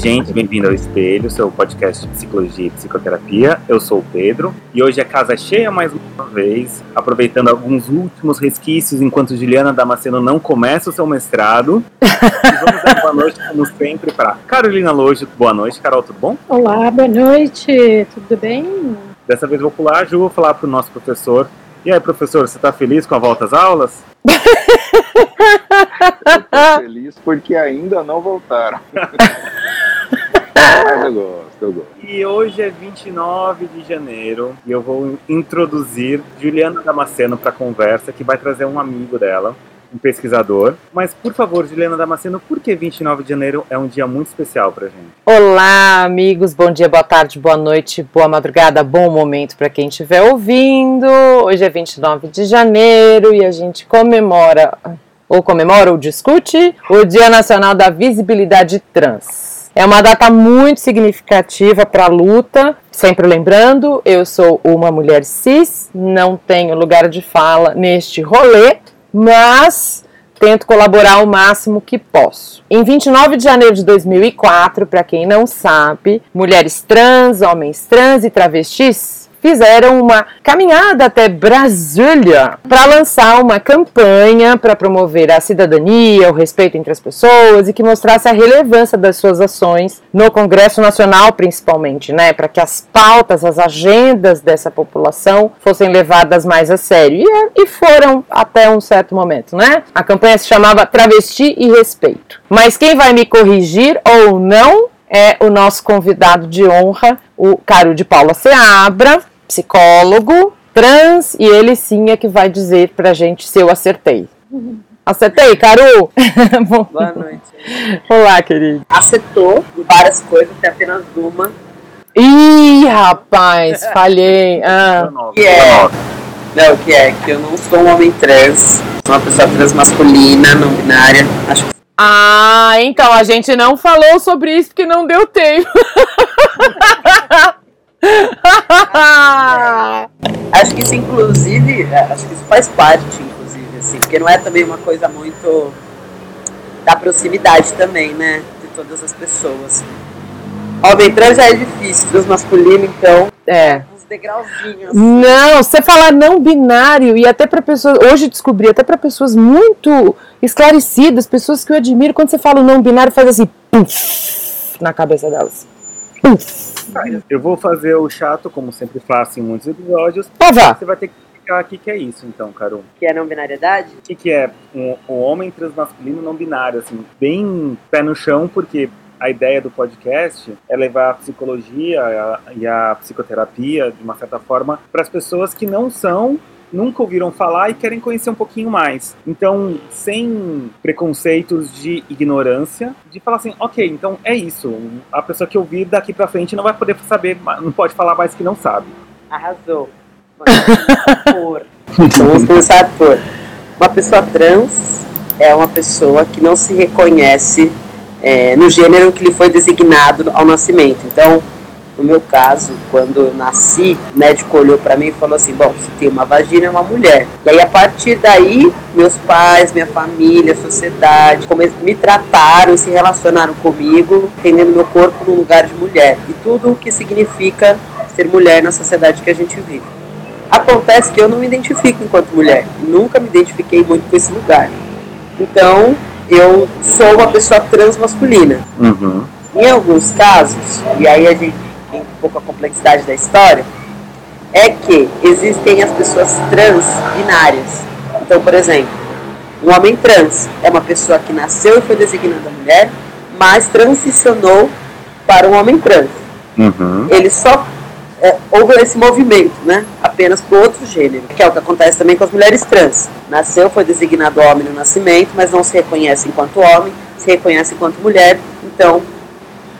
Oi, gente, bem-vindo ao Espelho, seu podcast de psicologia e psicoterapia. Eu sou o Pedro e hoje a casa é cheia mais uma vez, aproveitando alguns últimos resquícios enquanto Juliana Damasceno não começa o seu mestrado. e vamos dar boa noite, como sempre, para Carolina Lojo. Boa noite, Carol, tudo bom? Olá, boa noite, tudo bem? Dessa vez vou pular, Ju, vou falar para o nosso professor. E aí, professor, você está feliz com a volta às aulas? Estou feliz porque ainda não voltaram. Mas eu gosto, eu gosto. E hoje é 29 de janeiro e eu vou introduzir Juliana Damasceno para a conversa, que vai trazer um amigo dela, um pesquisador. Mas, por favor, Juliana Damasceno, por que 29 de janeiro é um dia muito especial para gente? Olá, amigos, bom dia, boa tarde, boa noite, boa madrugada, bom momento para quem estiver ouvindo. Hoje é 29 de janeiro e a gente comemora, ou comemora ou discute, o Dia Nacional da Visibilidade Trans. É uma data muito significativa para a luta. Sempre lembrando, eu sou uma mulher cis, não tenho lugar de fala neste rolê, mas tento colaborar o máximo que posso. Em 29 de janeiro de 2004, para quem não sabe, mulheres trans, homens trans e travestis fizeram uma caminhada até Brasília para lançar uma campanha para promover a cidadania, o respeito entre as pessoas e que mostrasse a relevância das suas ações no Congresso Nacional, principalmente, né, para que as pautas, as agendas dessa população fossem levadas mais a sério e, e foram até um certo momento, né? A campanha se chamava Travesti e Respeito. Mas quem vai me corrigir ou não é o nosso convidado de honra, o Caro de Paula Seabra, psicólogo trans, e ele sim é que vai dizer pra gente se eu acertei. Acertei, Caru? Boa noite. Olá, querido. Acertou várias coisas, tem apenas uma. Ih, rapaz, falhei. Ah. Que é. Não, que é que eu não sou um homem trans, sou uma pessoa trans masculina, não binária. Acho que Ah, então a gente não falou sobre isso porque não deu tempo. Acho que isso, inclusive, é, acho que isso faz parte, inclusive, assim, porque não é também uma coisa muito da proximidade também, né? De todas as pessoas. Homem trans já é difícil, trans masculino, então, É. uns degrauzinhos. Não, você falar não binário e até para pessoas, hoje descobri, até para pessoas muito esclarecidas, pessoas que eu admiro, quando você fala não binário, faz assim, puf, na cabeça delas. Eu vou fazer o chato, como sempre faço em muitos episódios. Ah, vá. Você vai ter que explicar o que que é isso, então, Carol. Que é não binariedade? O que, que é um, um homem transmasculino não binário, assim, bem pé no chão, porque a ideia do podcast é levar a psicologia a- e a psicoterapia, de uma certa forma, para as pessoas que não são, nunca ouviram falar e querem conhecer um pouquinho mais. Então, sem preconceitos de ignorância, de falar assim, ok, então é isso. A pessoa que ouvir daqui para frente não vai poder saber, não pode falar mais que não sabe. Arrasou. Vamos começar por. Vamos começar por. Uma pessoa trans é uma pessoa que não se reconhece é, no gênero que lhe foi designado ao nascimento. Então, no meu caso, quando eu nasci, o médico olhou para mim e falou assim: Bom, você tem uma vagina é uma mulher. E aí, a partir daí, meus pais, minha família, a sociedade, come- me trataram e se relacionaram comigo, entendendo meu corpo no lugar de mulher. E tudo o que significa ser mulher na sociedade que a gente vive. Acontece que eu não me identifico enquanto mulher, nunca me identifiquei muito com esse lugar. Então, eu sou uma pessoa trans masculina. Uhum. Em alguns casos, e aí a gente pouco a complexidade da história, é que existem as pessoas trans binárias. Então, por exemplo, um homem trans é uma pessoa que nasceu e foi designada mulher, mas transicionou para um homem trans Uhum. ele só é, houve esse movimento, né? Apenas para outro gênero, que é o que acontece também com as mulheres trans. Nasceu, foi designado homem no nascimento, mas não se reconhece enquanto homem, se reconhece enquanto mulher, então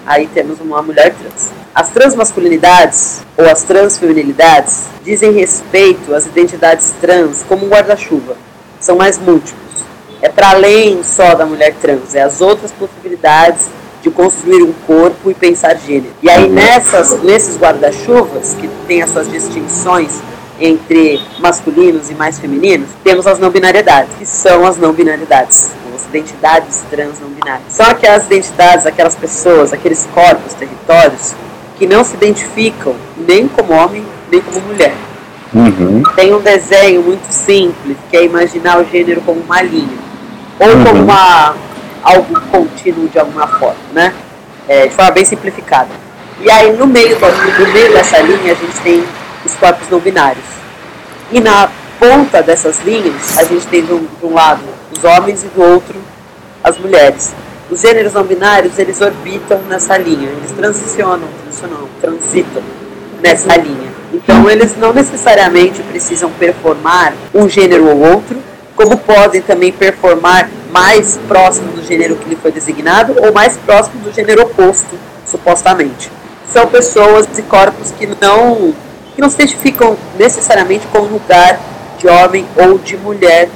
aí temos uma mulher trans. As transmasculinidades ou as transfeminilidades dizem respeito às identidades trans como um guarda-chuva. São mais múltiplos. É para além só da mulher trans, é as outras possibilidades de construir um corpo e pensar gênero. E aí nessas, nesses guarda-chuvas, que tem as suas distinções entre masculinos e mais femininos, temos as não binariedades, que são as não binariedades. as identidades trans não binárias. São aquelas identidades, aquelas pessoas, aqueles corpos, territórios que não se identificam nem como homem nem como mulher. Uhum. Tem um desenho muito simples, que é imaginar o gênero como uma linha, ou Uhum. como uma, algo contínuo de alguma forma, né? É, de forma bem simplificada. E aí no meio, da- no meio dessa linha a gente tem os corpos não binários. E na ponta dessas linhas a gente tem de um, de um lado os homens e do outro as mulheres. Os gêneros não binários eles orbitam nessa linha, eles transicionam, transicionam, transitam nessa linha. Então eles não necessariamente precisam performar um gênero ou outro, como podem também performar mais próximo do gênero que lhe foi designado ou mais próximo do gênero oposto, supostamente. São pessoas e corpos que não que não se identificam necessariamente com um lugar de homem ou de mulher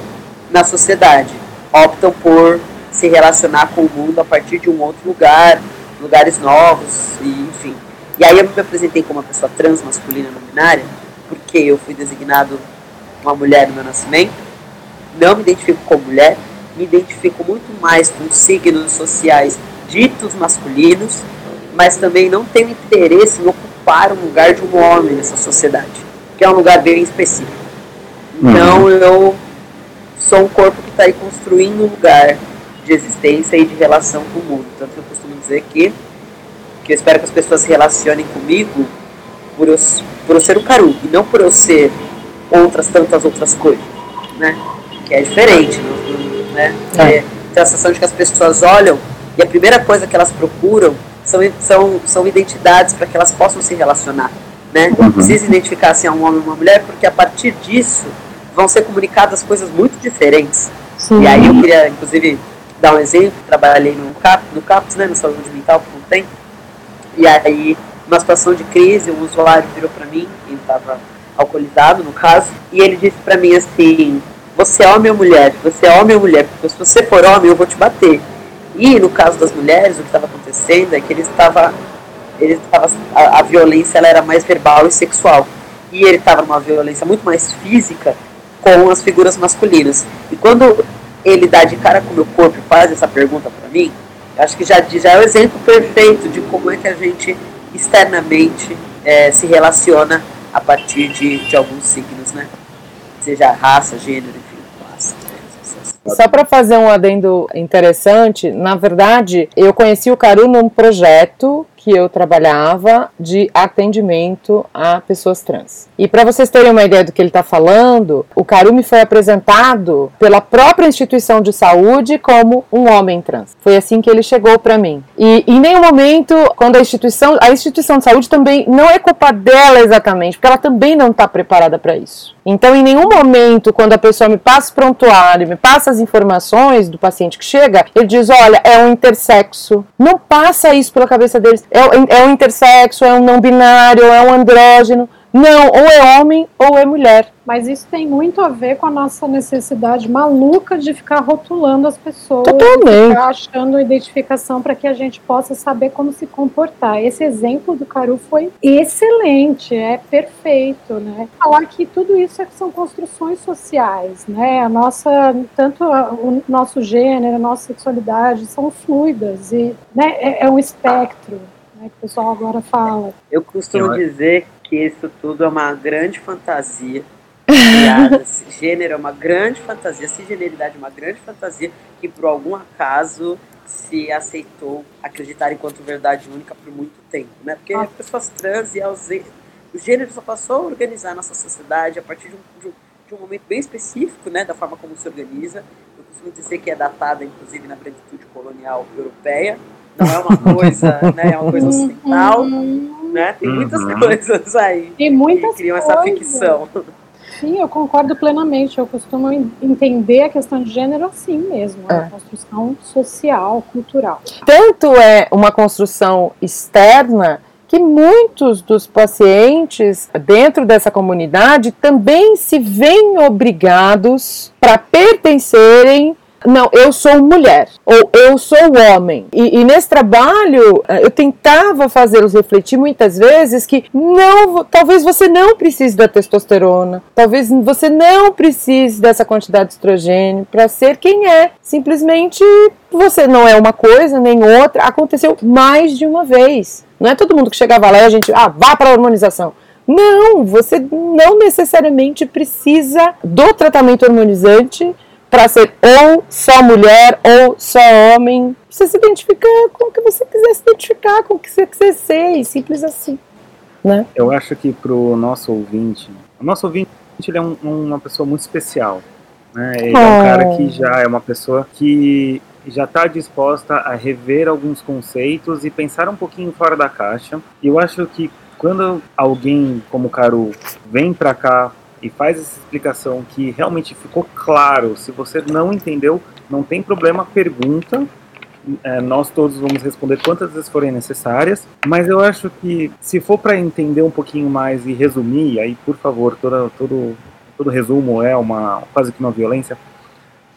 na sociedade. Optam por se relacionar com o mundo a partir de um outro lugar, lugares novos, e, enfim. E aí eu me apresentei como uma pessoa trans masculina não binária, porque eu fui designado uma mulher no meu nascimento. Não me identifico como mulher, me identifico muito mais com signos sociais ditos masculinos, mas também não tenho interesse em ocupar um lugar de um homem nessa sociedade, que é um lugar bem específico. Então eu sou um corpo que está aí construindo um lugar de existência e de relação com o mundo. Tanto que eu costumo dizer que, que eu espero que as pessoas se relacionem comigo por eu, por eu ser o Caru, e não por eu ser outras tantas outras coisas, né? Que é diferente, né? É. Tem a sensação de que as pessoas olham e a primeira coisa que elas procuram são, são, são identidades para que elas possam se relacionar, né? Não precisa identificar se é um homem ou uma mulher, porque a partir disso vão ser comunicadas coisas muito diferentes. Sim. E aí eu queria, inclusive, dar um exemplo. Trabalhei no, CAP, no CAPS, né, no saúde mental, por um tempo. E aí, numa situação de crise, um usuário virou para mim, ele estava alcoolizado, no caso, e ele disse para mim assim, você é homem ou mulher? Você é homem ou mulher? Porque se você for homem, eu vou te bater. E no caso das mulheres, o que estava acontecendo é que ele estava, ele estava a, a violência ela era mais verbal e sexual. E ele estava numa violência muito mais física com as figuras masculinas. E quando ele dá de cara com o meu corpo e faz essa pergunta para mim, acho que já, já é o exemplo perfeito de como é que a gente externamente eh, se relaciona a partir de, de alguns signos, né? Seja raça, gênero, enfim, classe. Só para fazer um adendo interessante, na verdade, eu conheci o Caru num projeto que eu trabalhava de atendimento a pessoas trans. E para vocês terem uma ideia do que ele está falando, o Caru me foi apresentado pela própria instituição de saúde como um homem trans. Foi assim que ele chegou para mim. E em nenhum momento, quando a instituição, a instituição de saúde também não é culpa dela exatamente, porque ela também não está preparada para isso. Então, em nenhum momento, quando a pessoa me passa o prontuário, me passa as informações do paciente que chega, ele diz: olha, é um intersexo. Não passa isso pela cabeça deles. É, é um intersexo, é um não binário, é um andrógeno. Não, ou é homem ou é mulher. Mas isso tem muito a ver com a nossa necessidade maluca de ficar rotulando as pessoas, Totalmente. ficar achando identificação para que a gente possa saber como se comportar. Esse exemplo do Caru foi excelente, é perfeito, né? Falar que tudo isso é- são construções sociais, né? A nossa, tanto a- o nosso gênero, a nossa sexualidade são fluidas e né, é, é um espectro, né? Que o pessoal agora fala. Eu costumo Eu- dizer que isso tudo é uma grande fantasia. criada. Esse gênero é uma grande fantasia, cisgeneridade é uma grande fantasia que por algum acaso se aceitou acreditar enquanto verdade única por muito tempo, né? Porque Ah. as pessoas trans e ausentes, o gênero só passou a organizar a nossa sociedade a partir de um, de um, de um momento bem específico, né? Da forma como se organiza. Eu costumo dizer que é datada, inclusive, na branquitude colonial europeia. Não é uma coisa, né? É uma coisa ocidental, Uhum. né? Tem muitas Uhum. coisas aí E que muitas criam essa coisas. ficção. Sim, eu concordo plenamente. Eu costumo en- entender a questão de gênero assim mesmo, é uma construção social, cultural. Tanto é uma construção externa que muitos dos pacientes dentro dessa comunidade também se veem obrigados para pertencerem não, eu sou mulher, ou eu sou homem. E, e, nesse trabalho, eh, eu tentava fazê-los refletir muitas vezes que não, talvez você não precise da testosterona, talvez você não precise dessa quantidade de estrogênio para ser quem é. Simplesmente você não é uma coisa nem outra. Aconteceu mais de uma vez. Não é todo mundo que chegava lá e a gente, ah, vá para a hormonização. Não, você não necessariamente precisa do tratamento hormonizante para ser ou só mulher ou só homem. Você se identifica com o que você quiser se identificar, com o que você quiser ser, e simples assim. Né? Eu acho que para o nosso ouvinte, o nosso ouvinte ele é um, uma pessoa muito especial. Né? Ele oh. é um cara que já é uma pessoa que já está disposta a rever alguns conceitos e pensar um pouquinho fora da caixa. E eu acho que quando alguém como o Caru vem para cá e faz essa explicação que realmente ficou claro, se você não entendeu, não tem problema, pergunta. É, nós todos vamos responder quantas vezes forem necessárias, mas eu acho que se for para entender um pouquinho mais e resumir, aí por favor, todo, todo, todo resumo é uma quase que uma violência,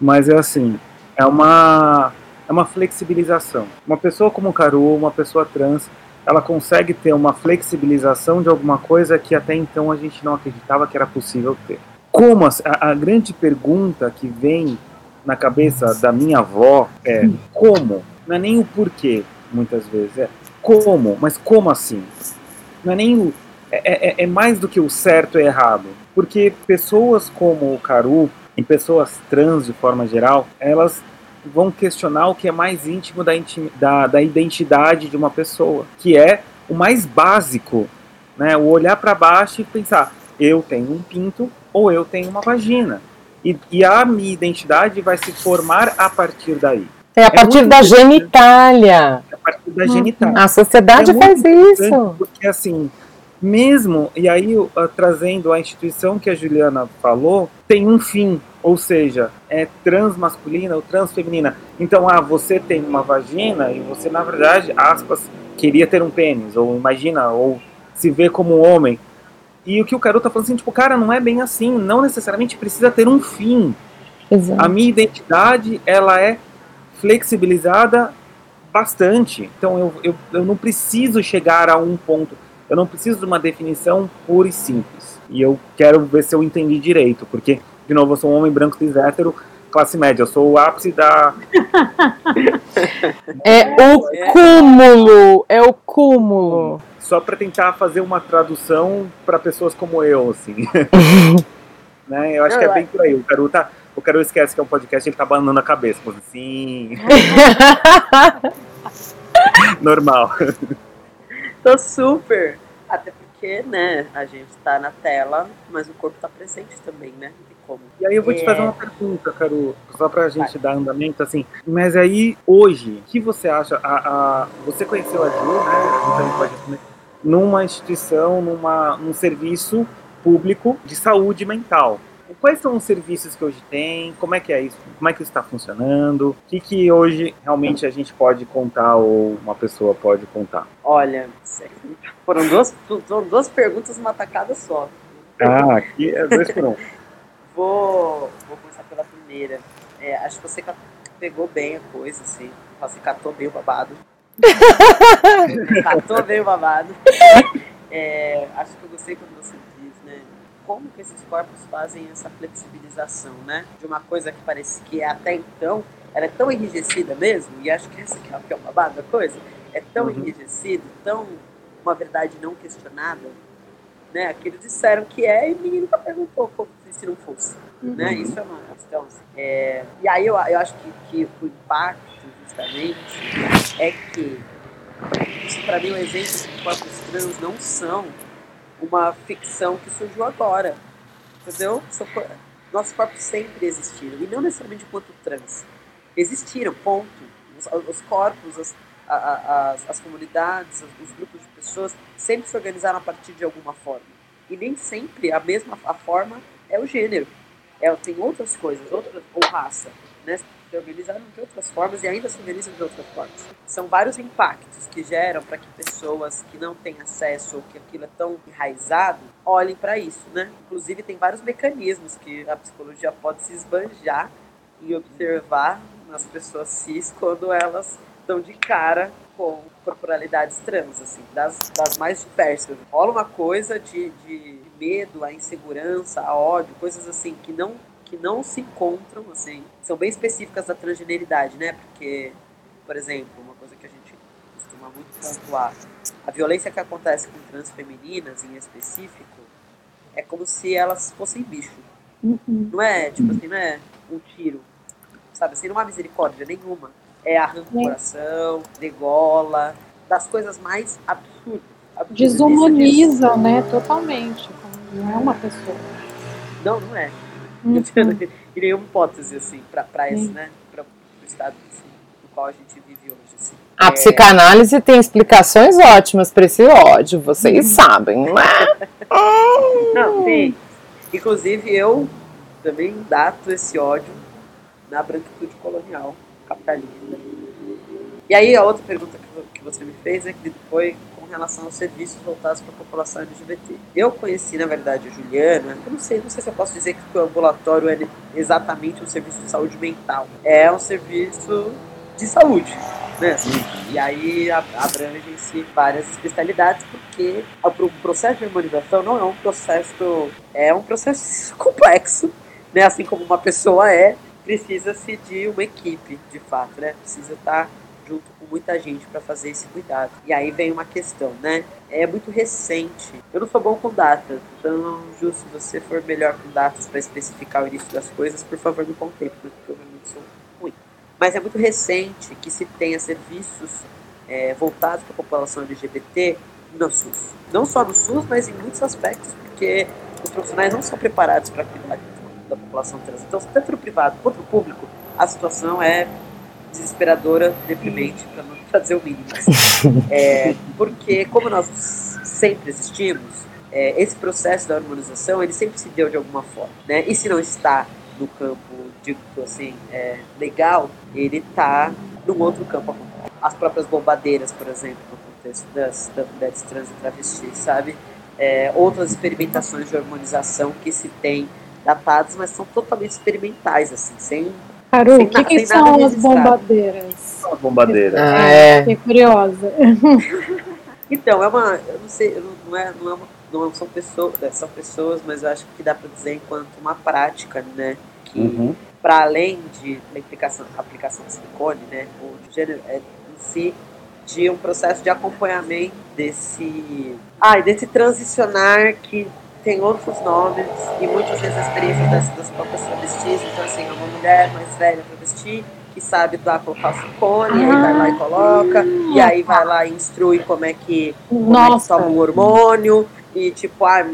mas é assim, é uma, é uma flexibilização. Uma pessoa como Caru, uma pessoa trans, ela consegue ter uma flexibilização de alguma coisa que até então a gente não acreditava que era possível ter. Como a, a grande pergunta que vem na cabeça da minha avó é como? Não é nem o porquê, muitas vezes, é como, mas como assim? Não é nem o, é, é, é mais do que o certo e errado. Porque pessoas como o Caru, e pessoas trans de forma geral, elas vão questionar o que é mais íntimo da, da, da identidade de uma pessoa, que é o mais básico, né? O olhar para baixo e pensar, eu tenho um pinto ou eu tenho uma vagina. E, e a minha identidade vai se formar a partir daí. É a partir é da genitália. É a partir da genitália. A sociedade é faz isso. Porque assim, mesmo, e aí uh, trazendo a instituição que a Juliana falou, tem um fim, ou seja, é transmasculina ou transfeminina. Então, ah, você tem uma vagina e você, na verdade, aspas, queria ter um pênis, ou imagina, ou se vê como um homem. E o que o Caru tá falando assim, tipo, cara, não é bem assim, não necessariamente precisa ter um fim. Exato. A minha identidade, ela é flexibilizada bastante. Então, eu, eu, eu não preciso chegar a um ponto eu não preciso de uma definição pura e simples. E eu quero ver se eu entendi direito, porque, de novo, eu sou um homem branco cis hétero, classe média, eu sou o ápice da. é o cúmulo, é o cúmulo. Só para tentar fazer uma tradução para pessoas como eu, assim. né? Eu acho que é bem por aí. O Caru, tá, o Caru esquece que é um podcast, ele tá banando a cabeça, assim. Normal. Tô super. Até porque, né, a gente tá na tela, mas o corpo tá presente também, né? Como. E aí eu vou te fazer é. uma pergunta, Caru, só pra gente Vai. dar andamento, assim. Mas aí, hoje, o que você acha? A, a, você conheceu a Ju, né? Também pode responder. Numa instituição, numa, num serviço público de saúde mental quais são os serviços que hoje tem, como é que é isso, como é que está funcionando, o que, que hoje realmente a gente pode contar ou uma pessoa pode contar? Olha, foram duas, foram duas perguntas uma tacada só. Ah, aqui é dois por um. Vou, vou começar pela primeira. É, acho que você pegou bem a coisa, assim. Você catou bem o babado. catou bem o babado. É, acho que eu gostei quando você como que esses corpos fazem essa flexibilização, né? De uma coisa que parece que até então ela é tão enrijecida mesmo, e acho que essa aqui é uma babada da coisa, é tão uhum. enrijecido, tão uma verdade não questionada, né? Aqueles disseram que é e ninguém nunca perguntou como se não fosse, uhum. né? Isso é uma questão. É, e aí eu, eu acho que, que o impacto justamente é que isso para mim é um exemplo de que corpos trans não são uma ficção que surgiu agora. Entendeu? Nossos corpos sempre existiram. E não necessariamente enquanto trans. Existiram, ponto. Os, os corpos, as, as, as comunidades, os, grupos de pessoas sempre se organizaram a partir de alguma forma. E nem sempre a mesma a forma é o gênero. É, tem outras coisas, outras, ou raça. Né? se organizaram de outras formas e ainda se organizam de outras formas. São vários impactos que geram para que pessoas que não têm acesso ou que aquilo é tão enraizado olhem para isso, né? Inclusive tem vários mecanismos que a psicologia pode se esbanjar em observar nas pessoas cis quando elas estão de cara com corporalidades trans, assim, das, das mais diversas. Rola uma coisa de, de medo, a insegurança, a ódio, coisas assim que não que não se encontram, assim, são bem específicas da transgeneridade, né? Porque, por exemplo, uma coisa que a gente costuma muito pontuar, a violência que acontece com trans femininas, em específico, é como se elas fossem bicho. Uhum. Não é, tipo assim, não é um tiro, sabe? Assim, não há misericórdia nenhuma. É arranca o coração, degola, das coisas mais absurdas. absurdas. Desumaniza, né? Totalmente. Não é uma pessoa. Não, não é. Uhum. e nenhuma hipótese, assim, para esse, né? Para o estado assim, no qual a gente vive hoje. Assim. A É, psicanálise tem explicações ótimas para esse ódio, vocês sabem, não é? Não, sim. Inclusive, eu também dato esse ódio na branquitude colonial capitalista. E aí, a outra pergunta que vo- que você me fez é que foi com relação aos serviços voltados para a população LGBT. Eu conheci, na verdade, a Juliana, eu não sei, não sei se eu posso dizer que o ambulatório é exatamente um serviço de saúde mental. É um serviço de saúde, né? E aí a- abrange-se várias especialidades, porque o pro- processo de harmonização não é um processo, é um processo complexo, né? Assim como uma pessoa é, precisa-se de uma equipe, de fato, né? Precisa estar junto com muita gente para fazer esse cuidado. E aí vem uma questão, né? É muito recente. Eu não sou bom com datas, então, Ju, se você for melhor com datas para especificar o início das coisas, por favor, me contemple, porque eu realmente sou ruim. Mas é muito recente que se tenha serviços é, voltados para a população LGBT no SUS. Não só no SUS, mas em muitos aspectos, porque os profissionais não são preparados para cuidar da população trans. Então, tanto no privado quanto no público, a situação é desesperadora, deprimente, para não fazer o mínimo. É, porque, como nós sempre existimos, é, esse processo da harmonização, ele sempre se deu de alguma forma, né? E se não está no campo, dito assim, é, legal, ele está num outro campo. As próprias bombadeiras, por exemplo, no contexto das, das mulheres trans e travestis, sabe? É, outras experimentações de harmonização que se tem datadas, mas são totalmente experimentais, assim, sem Caru, Sem o que, que são as registrado. bombadeiras? Uma bombadeira. Ah, é. Fiquei curiosa. Então, é uma. Eu não sei, eu não, é, não, é uma, não são pessoas, é, são pessoas, mas eu acho que dá para dizer enquanto uma prática, né? Que Uhum. para além de aplicação, aplicação de silicone, né? De gênero, é em si de um processo de acompanhamento desse. Ah, desse transicionar que tem outros nomes e muitas vezes a experiência das, das próprias travestis, então assim, é uma mulher mais velha travesti que sabe dar colocar o silicone, e aí vai lá e coloca, e aí vai lá e instrui como é que como é que Nossa, toma um hormônio, e tipo, ah,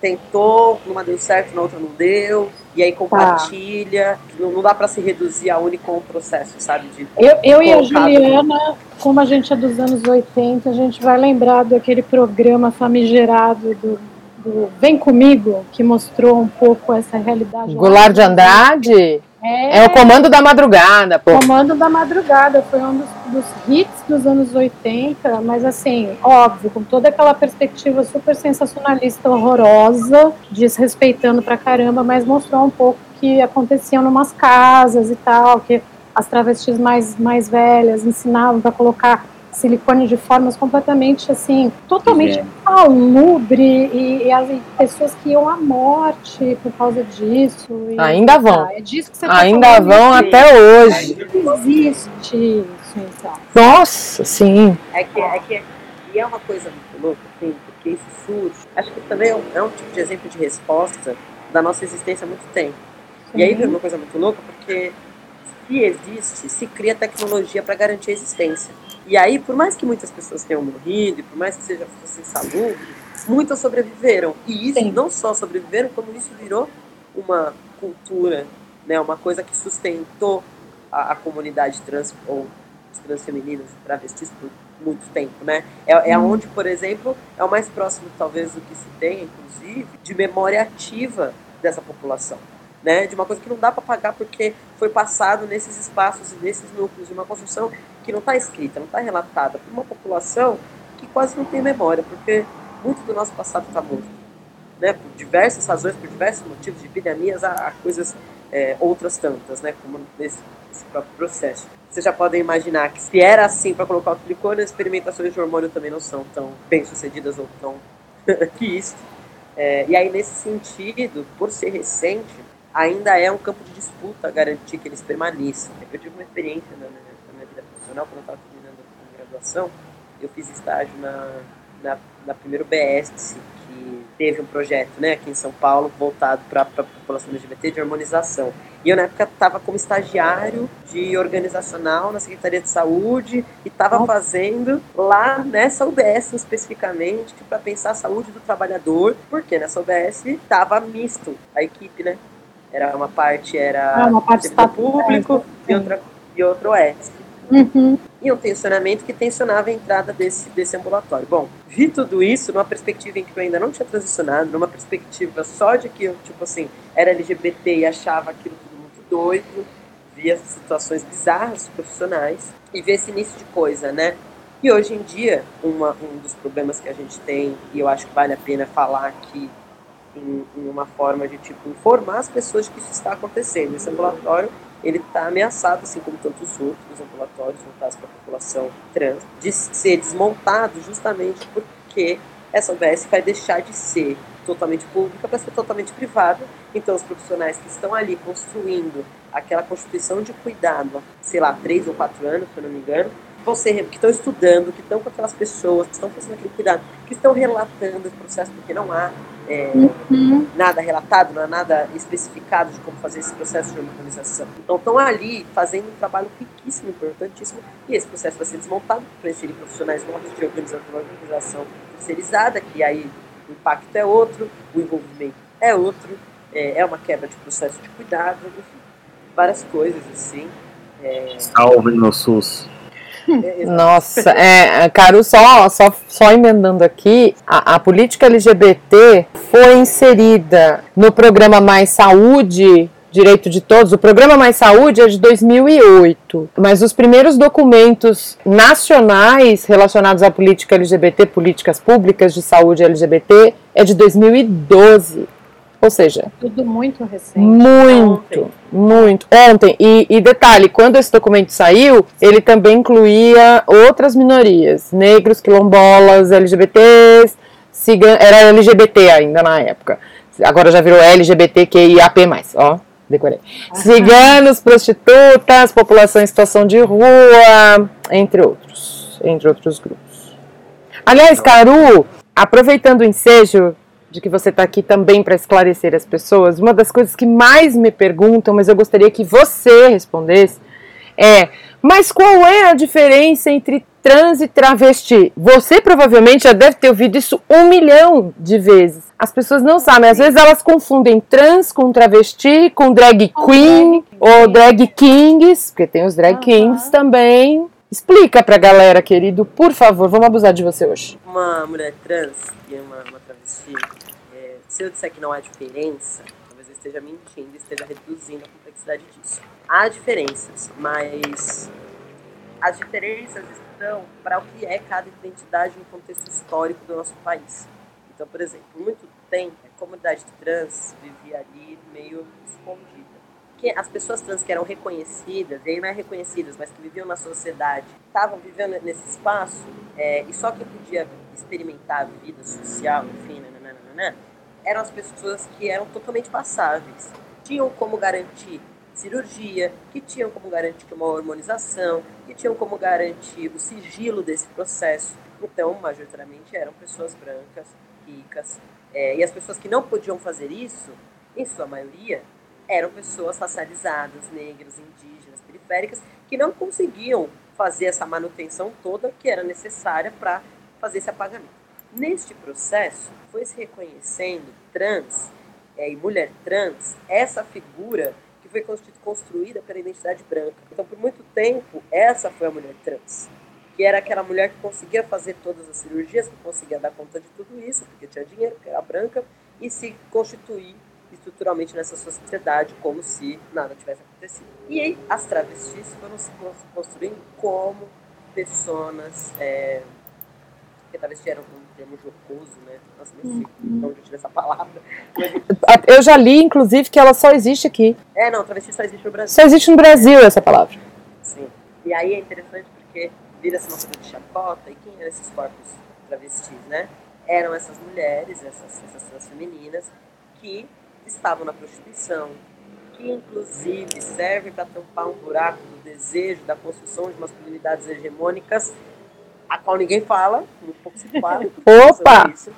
tentou, numa deu certo, na outra não deu, e aí compartilha. Não, não dá pra se reduzir a único um processo, sabe? De, eu, eu e a. Juliana, como a gente é dos anos 80, a gente vai lembrar daquele programa famigerado do, do Vem Comigo, que mostrou um pouco essa realidade. Goulart de Andrade É, é o comando da madrugada, pô. Comando da Madrugada foi um dos, dos hits dos anos 80, mas assim, óbvio, com toda aquela perspectiva super sensacionalista, horrorosa, desrespeitando pra caramba, mas mostrou um pouco que acontecia numas casas e tal, que as travestis mais, mais velhas ensinavam para colocar silicone de formas completamente assim, totalmente Higiene. salubre e, e as pessoas que iam à morte por causa disso. e- Ainda vão. Ah, é disso que você tá Ainda falando, vão até hoje. Existe isso, então. Nossa, sim. é que, é que e é uma coisa muito louca, assim, porque isso surge. Acho que também é um, é um tipo de exemplo de resposta da nossa existência há muito tempo. E aí vem uma coisa muito louca, porque se existe, se cria tecnologia para garantir a existência. E aí, por mais que muitas pessoas tenham morrido, e por mais que seja fosse insalubre, muitas sobreviveram. E isso Sim. não só sobreviveram, como isso virou uma cultura, né, uma coisa que sustentou a, a comunidade trans ou as trans femininas e travestis por muito tempo, né? É, é onde, por exemplo, é o mais próximo, talvez, do que se tem, inclusive, de memória ativa dessa população né, de uma coisa que não dá para pagar porque foi passado nesses espaços e nesses núcleos de uma construção que não está escrita, não está relatada por uma população que quase não tem memória, porque muito do nosso passado está morto, né, por diversas razões, por diversos motivos de epidemias, há, há coisas é, outras tantas, né, como nesse, nesse, próprio processo. Vocês já podem imaginar que se era assim para colocar o silicone, as experimentações de hormônio também não são tão bem sucedidas ou tão que isso. É, e aí, nesse sentido, por ser recente, ainda é um campo de disputa garantir que eles permaneçam. Eu tive uma experiência na minha, minha quando eu estava terminando a graduação, eu fiz estágio na, na, na primeiro BS, que teve um projeto né, aqui em São Paulo voltado para a população LGBT de harmonização. E eu, na época, estava como estagiário de organizacional na Secretaria de Saúde e estava fazendo lá nessa UBS especificamente para pensar a saúde do trabalhador, porque nessa UBS estava misto a equipe, né? Era uma parte era ah, uma parte público e outra e outro ESC. Uhum. E um tensionamento que tensionava a entrada desse, desse ambulatório. Bom, vi tudo isso numa perspectiva em que eu ainda não tinha transicionado, numa perspectiva só de que eu, tipo assim, era LGBT e achava aquilo tudo muito doido, via situações bizarras profissionais e ver esse início de coisa, né? E hoje em dia, uma, um dos problemas que a gente tem, e eu acho que vale a pena falar aqui em, em uma forma de tipo informar as pessoas de que isso está acontecendo. Esse ambulatório ele está ameaçado, assim como tantos outros ambulatórios voltados para a população trans, de ser desmontado justamente porque essa UBS vai deixar de ser totalmente pública para ser totalmente privada. Então, os profissionais que estão ali construindo aquela constituição de cuidado, sei lá, três ou quatro anos, se eu não me engano, você que estão estudando, que estão com aquelas pessoas, que estão fazendo aquele cuidado, que estão relatando esse processo, porque não há é, uhum. nada relatado, não há nada especificado de como fazer esse processo de organização. Então estão ali fazendo um trabalho riquíssimo, importantíssimo, e esse processo vai ser desmontado para inserir profissionais novos de organização, organização terceirizada, que aí o impacto é outro, o envolvimento é outro, é, é uma quebra de processo de cuidado, enfim, várias coisas assim. É... Salve no SUS. Nossa, é, Caru, só, só, só emendando aqui, a, a, política LGBT foi inserida no programa Mais Saúde. Direito de Todos, o programa Mais Saúde é de 2008, mas os primeiros documentos nacionais relacionados à política LGBT, políticas públicas de saúde LGBT, é de 2012. Ou seja, tudo muito recente. Muito, ontem. muito. Ontem. E, e, detalhe, quando esse documento saiu, ele também incluía outras minorias, negros, quilombolas, LGBTs, cigan... era LGBT ainda na época. Agora já virou LGBTQIAP+, ó. Decorei. Ciganos, prostitutas, população em situação de rua, entre outros. Entre outros grupos. Aliás, Caru, aproveitando o ensejo, de que você está aqui também para esclarecer as pessoas, uma das coisas que mais me perguntam, mas eu gostaria que você respondesse, é: mas qual é a diferença entre trans e travesti? Você provavelmente já deve ter ouvido isso um milhão de vezes. As pessoas não sabem, às vezes elas confundem trans com travesti, com drag queen ou drag kings, porque tem os drag kings também. Explica pra galera, querido, por favor, vamos abusar de você hoje. Uma mulher trans e uma, uma travesti se eu disser que não há diferença, talvez eu esteja mentindo, esteja reduzindo a complexidade disso. Há diferenças, mas as diferenças estão para o que é cada identidade no contexto histórico do nosso país. Então, por exemplo, por muito tempo, a comunidade trans vivia ali meio escondida. Que as pessoas trans que eram reconhecidas, e aí não é reconhecidas, mas que viviam na sociedade, estavam vivendo nesse espaço, é, e só quem podia experimentar a vida social, enfim, nananana, eram as pessoas que eram totalmente passáveis. Tinham como garantir cirurgia, que tinham como garantir uma hormonização, que tinham como garantir o sigilo desse processo. Então, majoritariamente, eram pessoas brancas, ricas. É, e as pessoas que não podiam fazer isso, em sua maioria, eram pessoas racializadas, negras, indígenas, periféricas, que não conseguiam fazer essa manutenção toda que era necessária para fazer esse apagamento. Neste processo, foi se reconhecendo trans é, e mulher trans essa figura que foi construída pela identidade branca. Então, por muito tempo, essa foi a mulher trans, que era aquela mulher que conseguia fazer todas as cirurgias, que conseguia dar conta de tudo isso, porque tinha dinheiro, que era branca, e se constituir estruturalmente nessa sociedade como se nada tivesse acontecido. E aí, as travestis foram se construindo como pessoas é, porque travesti era um termo jocoso, né? Nossa, nem sei de onde eu tirei essa palavra. Eu já li, inclusive, que ela só existe aqui. é, não, travesti só existe no Brasil. Só existe no Brasil essa palavra. Sim. E aí é interessante porque vira-se uma coisa de chacota, e quem eram esses corpos travestis, né? Eram essas mulheres, essas, essas trans femininas, que estavam na prostituição, que inclusive servem para tampar um buraco do desejo, da construção de masculinidades hegemônicas, a qual ninguém fala, muito pouco se fala Opa! isso,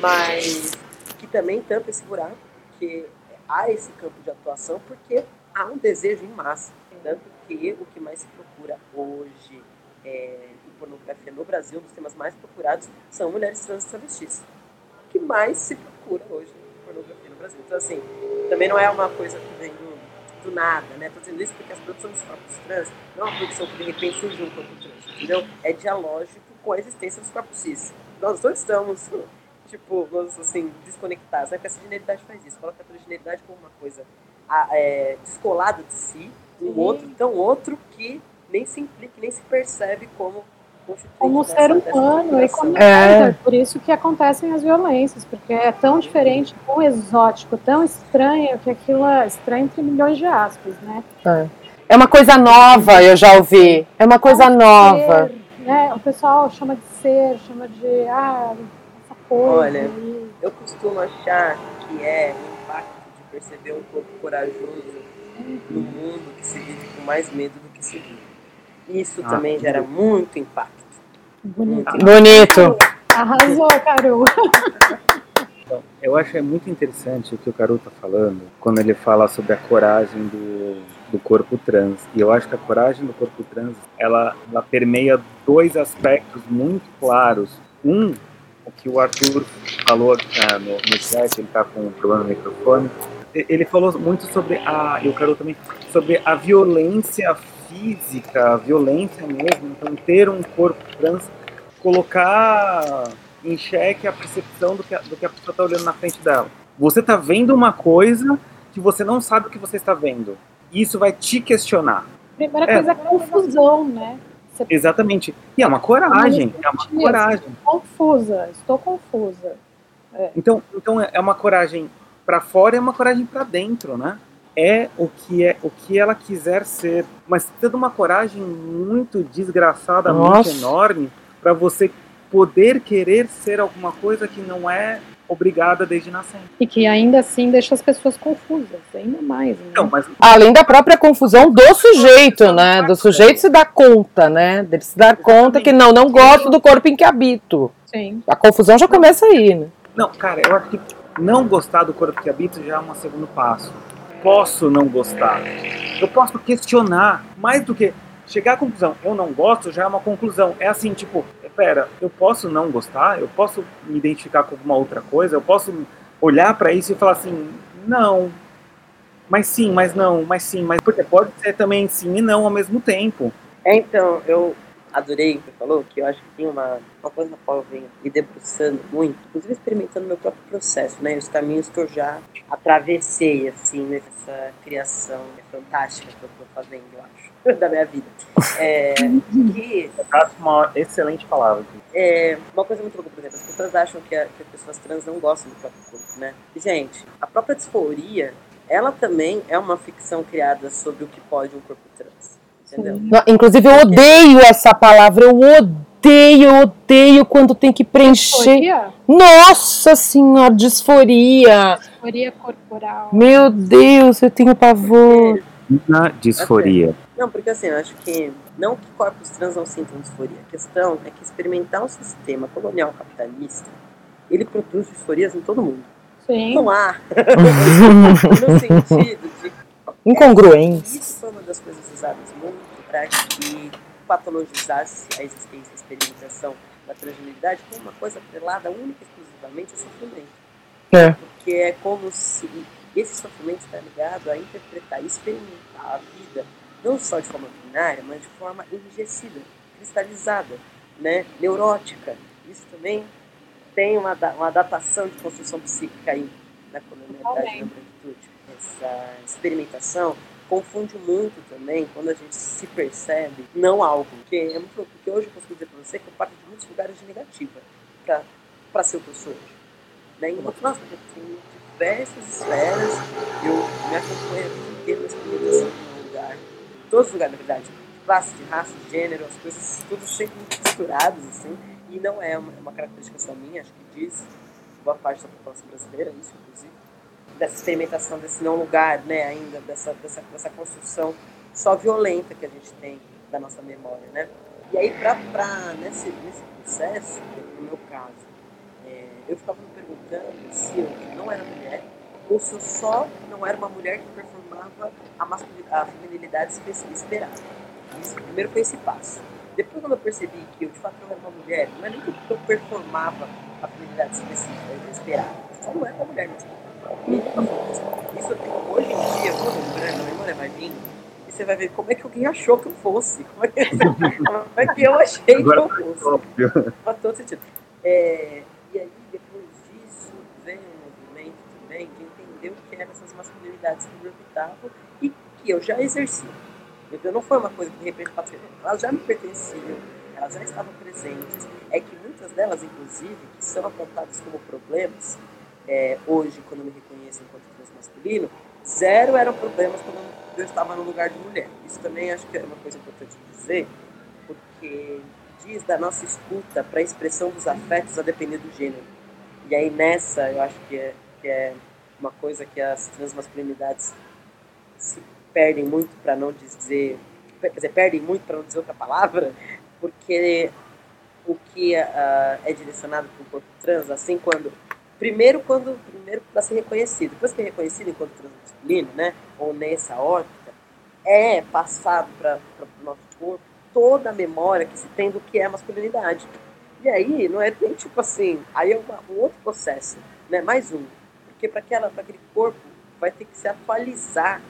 mas que também tampa esse buraco, que há esse campo de atuação, porque há um desejo em massa. Tanto que o que mais se procura hoje é, em pornografia no Brasil, um dos temas mais procurados, são mulheres trans e travestis. O que mais se procura hoje em pornografia no Brasil. Então, assim, também não é uma coisa que vem do, do nada, né? Estou dizendo isso porque as produções dos corpos trans não é uma produção que de repente surgiu um corpo trans, entendeu? É dialógico com a existência dos corpos cis. Nós não estamos, tipo, vamos assim, desconectados, né? Porque essa genialidade faz isso, coloca a genialidade como uma coisa a- é, descolada de si, um Sim. outro tão outro que nem se implica, nem se percebe como como ser dessa humano e configuração. como É. é. por isso que acontecem as violências, porque é tão diferente, tão exótico, tão estranho, que aquilo é estranho entre milhões de aspas, né? É uma coisa nova, eu já ouvi. É uma coisa nova. Ser, né? O pessoal chama de ser, chama de ah, essa coisa. Olha, e- Eu costumo achar que é o impacto de perceber um corpo corajoso no mundo que se vive com mais medo do que se vive. Isso Ah, também gera muito impacto. bonito. Bonito. Arrasou, Caru. Então, eu acho é muito interessante o que o Caru tá falando quando ele fala sobre a coragem do, do corpo trans. E eu acho que a coragem do corpo trans ela, ela permeia dois aspectos muito claros. Um, o que o Arthur falou ah, no, no chat, ele tá com um problema no microfone. Ele falou muito sobre a, e o Caru também, sobre a violência física, violência mesmo. Então, ter um corpo trans, colocar em xeque a percepção do que a, do que a pessoa está olhando na frente dela. Você está vendo uma coisa que você não sabe o que você está vendo. E isso vai te questionar. Primeira É. coisa é a confusão, né? Você Exatamente. E é uma coragem. É uma coragem. confusa, estou confusa. Então, então é uma coragem para fora e é uma coragem para dentro, né? É o que é o que ela quiser ser, mas tendo uma coragem muito desgraçadamente Nossa. enorme para você poder querer ser alguma coisa que não é obrigada desde nascente. E que ainda assim deixa as pessoas confusas, ainda mais, né? Então, mas Além da própria confusão do sujeito, né? Do sujeito se dar conta, né? Dele se dar conta que não, não gosto do corpo em que habito. Sim. A confusão já começa aí, né? Não, cara, eu acho que não gostar do corpo que habito já é um segundo passo. Posso não gostar. Eu posso questionar, mais do que chegar à conclusão. Eu não gosto já é uma conclusão. É assim, tipo, pera, eu posso não gostar? Eu posso me identificar com alguma outra coisa? Eu posso olhar pra isso e falar assim, não. Mas sim, mas não, mas sim, mas porque pode ser também sim e não ao mesmo tempo. É, então, eu adorei o que você falou, que eu acho que tem uma, uma coisa na qual eu venho me debruçando muito, inclusive experimentando meu próprio processo, né? Os caminhos que eu já atravessei, assim, nessa criação fantástica que eu tô fazendo, eu acho, da minha vida. É, que uma excelente palavra. é uma coisa muito louca, por exemplo, as pessoas acham que, a- que as pessoas trans não gostam do próprio corpo, né? E, gente, a própria disforia, ela também é uma ficção criada sobre o que pode um corpo trans, entendeu? Não, Inclusive, eu odeio essa palavra. Eu odeio, eu odeio quando tem que preencher. Disforia, Nossa senhora, disforia. disforia corporal. Meu Deus, eu tenho pavor. Na disforia. Não, porque assim, eu acho que não que corpos trans não sintam disforia. A questão é que experimentar um sistema colonial capitalista, ele produz disforias em todo mundo. Sim. Não há. no sentido de Incongruência. Isso foi uma das coisas usadas muito para que patologizasse a existência e a experimentação da transgeneridade como uma coisa atrelada única e exclusivamente ao sofrimento. É. Porque é como se esse sofrimento está ligado a interpretar e experimentar a vida não só de forma binária, mas de forma enrijecida, cristalizada, né, neurótica. Isso também tem uma, uma datação de construção psíquica aí na colonialidade e na branquitude. Essa experimentação confunde muito também quando a gente se percebe não algo. Porque, é muito, porque hoje eu consigo dizer para você que eu parto de muitos lugares de negativa para ser o que eu sou hoje. Né? Em nossa, tem diversas esferas, eu me acompanho a vida inteira nessa comunicação em lugar. Em todos os lugares, na verdade. Classe, de raça, de gênero, as coisas tudo sempre misturadas, assim. E não é uma, uma característica só minha, acho que diz boa parte da população brasileira, isso inclusive dessa experimentação desse não lugar, né, ainda dessa, dessa, dessa construção só violenta que a gente tem da nossa memória, né? E aí, pra, nesse, nesse processo, no meu caso, é, eu ficava me perguntando se eu não era mulher ou se eu só não era uma mulher que performava a, a feminilidade esperada. Isso, primeiro foi esse passo. Depois, quando eu percebi que eu de fato não era uma mulher, não é nem que eu performava a feminilidade específica, esperada, só não era uma mulher mesmo isso hoje em dia, vou lembrando, a memória vai vindo, e você vai ver como é que alguém achou que eu fosse. Como é que, como é que eu achei que eu fosse. Faz todo sentido. É, e aí, depois disso, vem um movimento também de entender o que eram essas masculinidades que me orbitavam e que eu já exercia. Então não foi uma coisa que de repente passou, elas já me pertenciam, elas já estavam presentes. É que muitas delas, inclusive, que são apontadas como problemas, é, hoje, quando eu me reconheço enquanto transmasculino, zero eram problemas quando eu estava no lugar de mulher. Isso também acho que é uma coisa importante dizer, porque diz da nossa escuta para a expressão dos afetos a depender do gênero. E aí nessa, eu acho que é, que é uma coisa que as transmasculinidades se perdem muito para não dizer, quer dizer, perdem muito para não dizer outra palavra, porque o que uh, é direcionado para o corpo trans, assim, quando Primeiro, quando primeiro para ser reconhecido. Depois que é reconhecido enquanto transmasculino, né, ou nessa órbita, é passado para o nosso corpo toda a memória que se tem do que é masculinidade. E aí, não é nem tipo assim, aí é uma, um outro processo, né, mais um. Porque para aquele corpo vai ter que se atualizar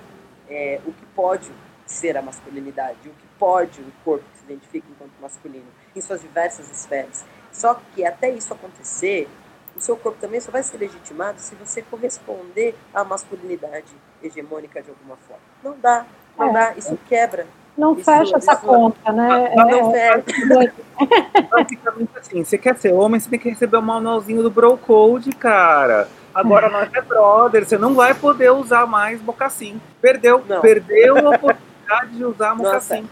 é, o que pode ser a masculinidade, o que pode o corpo que se identifica enquanto masculino, em suas diversas esferas. Só que até isso acontecer, o seu corpo também só vai ser legitimado se você corresponder à masculinidade hegemônica de alguma forma. Não dá, não é. dá, isso quebra. Não isso, fecha essa isso, conta, né? Não, não é, fecha. Basicamente assim, você quer ser homem, você tem que receber o manualzinho do Bro Code, cara. Agora nós é brother, você não vai poder usar mais mocassim. Perdeu, não. perdeu a oportunidade de usar mocassim.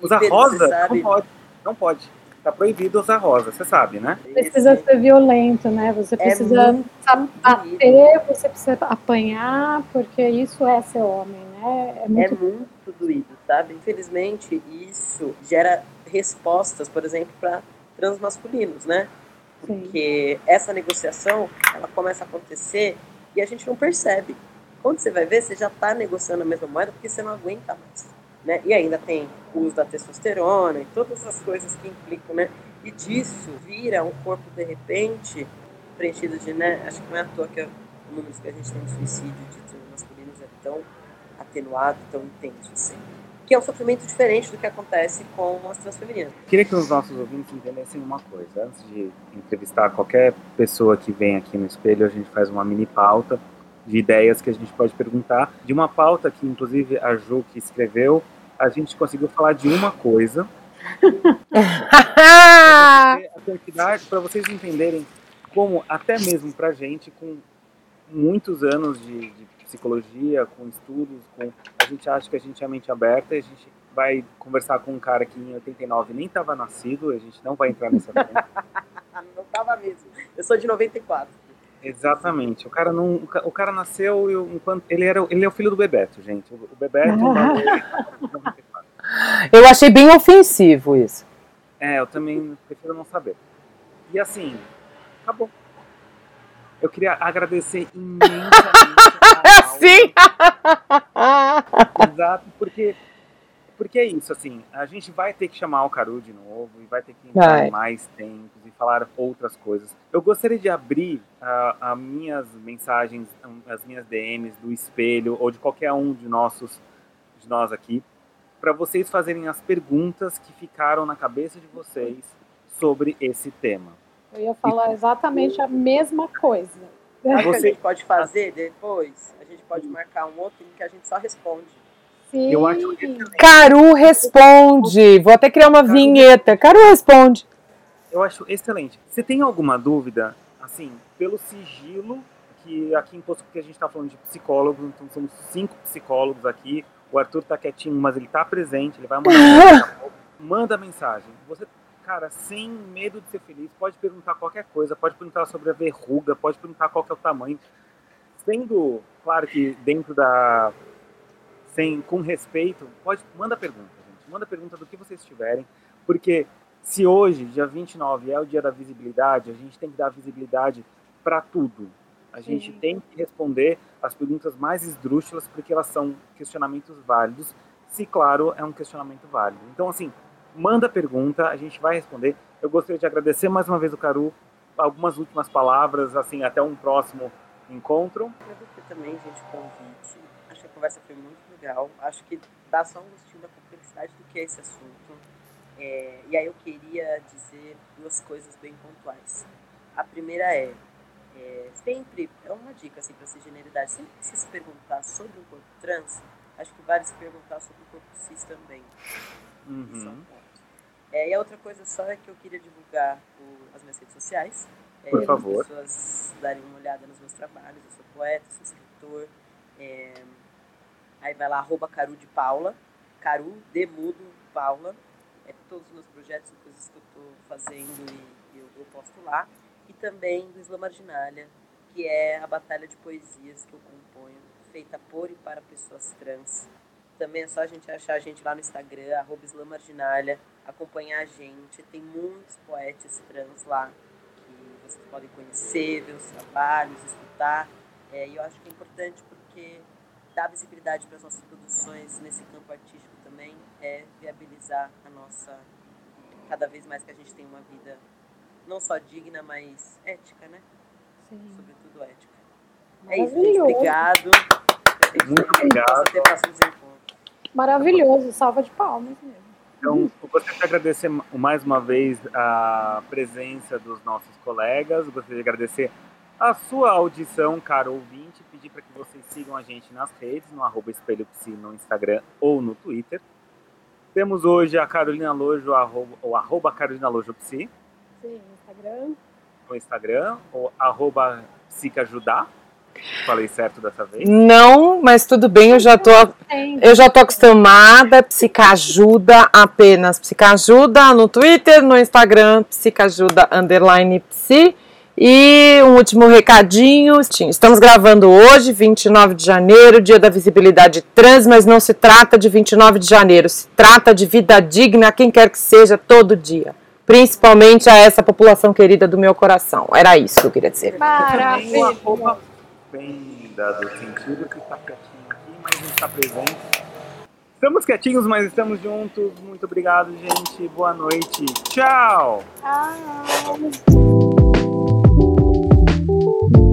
Usar rosa? Não pode, não pode tá proibido usar rosa, você sabe, né? Precisa ser violento, né? Você é precisa bater, você precisa apanhar, porque isso é ser homem, né? É muito, é muito doído, sabe? Infelizmente, isso gera respostas, por exemplo, para transmasculinos, né? Porque Sim. essa negociação, ela começa a acontecer e a gente não percebe. Quando você vai ver, você já está negociando a mesma moeda porque você não aguenta mais. Né? E ainda tem o uso da testosterona e todas as coisas que implicam, né? E disso vira um corpo, de repente, preenchido de, né? Acho que não é à toa que o número que a gente tem de suicídio de masculinos é tão atenuado, tão intenso assim. Que é um sofrimento diferente do que acontece com as transfemininas. Queria que os nossos ouvintes entendessem uma coisa. Antes de entrevistar qualquer pessoa que vem aqui no espelho, a gente faz uma mini pauta de ideias que a gente pode perguntar. De uma pauta que, inclusive, a Ju que escreveu, a gente conseguiu falar de uma coisa. para vocês entenderem como, até mesmo para gente, com muitos anos de, de, psicologia, com estudos, com, a gente acha que a gente é mente aberta e a gente vai conversar com um cara que em 89 nem estava nascido, a gente não vai entrar nessa não estava mesmo. Eu sou de 94. Exatamente. O cara não, o cara nasceu enquanto ele era, ele é o filho do Bebeto, gente. O Bebeto. eu achei bem ofensivo isso. É, eu também prefiro não saber. E assim, acabou. Eu queria agradecer imensamente. Sim. Exato, porque porque é isso, assim, a gente vai ter que chamar o Caru de novo e vai ter que entrar mais tempos e falar outras coisas. Eu gostaria de abrir uh, as minhas mensagens, as minhas DMs do espelho ou de qualquer um de nossos de nós aqui, para vocês fazerem as perguntas que ficaram na cabeça de vocês sobre esse tema. Eu ia falar exatamente a mesma coisa. Você... a gente pode fazer depois? A gente pode marcar um outro em que a gente só responde Sim. Eu acho Caru responde. Vou até criar uma vinheta. Caru responde. Eu acho excelente. Você tem alguma dúvida, assim, pelo sigilo, que aqui em Poço, porque a gente está falando de psicólogos, então somos cinco psicólogos aqui. O Arthur tá quietinho, mas ele tá presente, ele vai mandar. Manda mensagem. Você, cara, sem medo de ser feliz, pode perguntar qualquer coisa, pode perguntar sobre a verruga, pode perguntar qual que é o tamanho. Sendo, claro que dentro da. Sem, com respeito, pode, manda pergunta, gente. Manda pergunta do que vocês tiverem, porque se hoje, dia 29, é o dia da visibilidade, a gente tem que dar visibilidade para tudo. A gente tem que responder as perguntas mais esdrúxulas, porque elas são questionamentos válidos, se, claro, é um questionamento válido. Então, assim, manda pergunta, a gente vai responder. Eu gostaria de agradecer mais uma vez o Caru, algumas últimas palavras, assim, até um próximo encontro. Agradecer também, gente, o convite. Acho que a conversa foi muito legal. Acho que dá só um gostinho da complexidade do que é esse assunto. É, e aí eu queria dizer duas coisas bem pontuais. A primeira é, é, sempre, é uma dica assim, para ser generalidade, sempre que você se perguntar sobre um corpo trans, acho que vale se perguntar sobre o corpo cis também. Uhum. É, e a outra coisa só é que eu queria divulgar o- as minhas redes sociais. É, Por favor. As pessoas darem uma olhada nos meus trabalhos. Eu sou poeta, sou escritor. é, aí vai lá, arroba Caru de Paula. Caru de Mudo Paula. É, todos os meus projetos, coisas que eu estou fazendo e eu, eu posto lá. E também do Isla Marginalha, que é a batalha de poesias que eu componho, feita por e para pessoas trans. Também é só a gente achar a gente lá no Instagram, arroba Isla Marginalha, acompanhar a gente. Tem muitos poetas trans lá que vocês podem conhecer, ver os trabalhos, escutar. É, e eu acho que é importante porque dar visibilidade para as nossas produções nesse campo artístico também é viabilizar a nossa. Cada vez mais que a gente tem uma vida não só digna, mas ética, né? Sim. Sobretudo ética. É isso, gente. Maravilhoso. Obrigado. Muito obrigado. Próximos encontros. Maravilhoso. Salva de palmas mesmo. Então, eu gostaria de agradecer mais uma vez a presença dos nossos colegas, eu gostaria de agradecer a sua audição, caro ouvinte, pedir para que vocês sigam a gente nas redes, no arroba Espelho Psi no Instagram ou no Twitter. Temos hoje a Carolina Lojo, arroba, ou arroba Carolina Lojo Psi, Sim, Instagram. no Instagram, ou arroba Psicajudar. Falei certo dessa vez. Não, mas tudo bem, eu já tô, eu já tô acostumada. Psicajuda apenas. Psicajuda no Twitter, no Instagram, psicajuda underline psi. E um último recadinho. Estamos gravando hoje, 29 de janeiro, dia da visibilidade trans, mas não se trata de 29 de janeiro, se trata de vida digna a quem quer que seja todo dia. Principalmente a essa população querida do meu coração. Era isso que eu queria dizer. Maravilha. arroba bem dado sentido, que está quietinho aqui, mas não está presente. Estamos quietinhos, mas estamos juntos. Muito obrigado, gente. Boa noite. Tchau! Tchau. Thank you.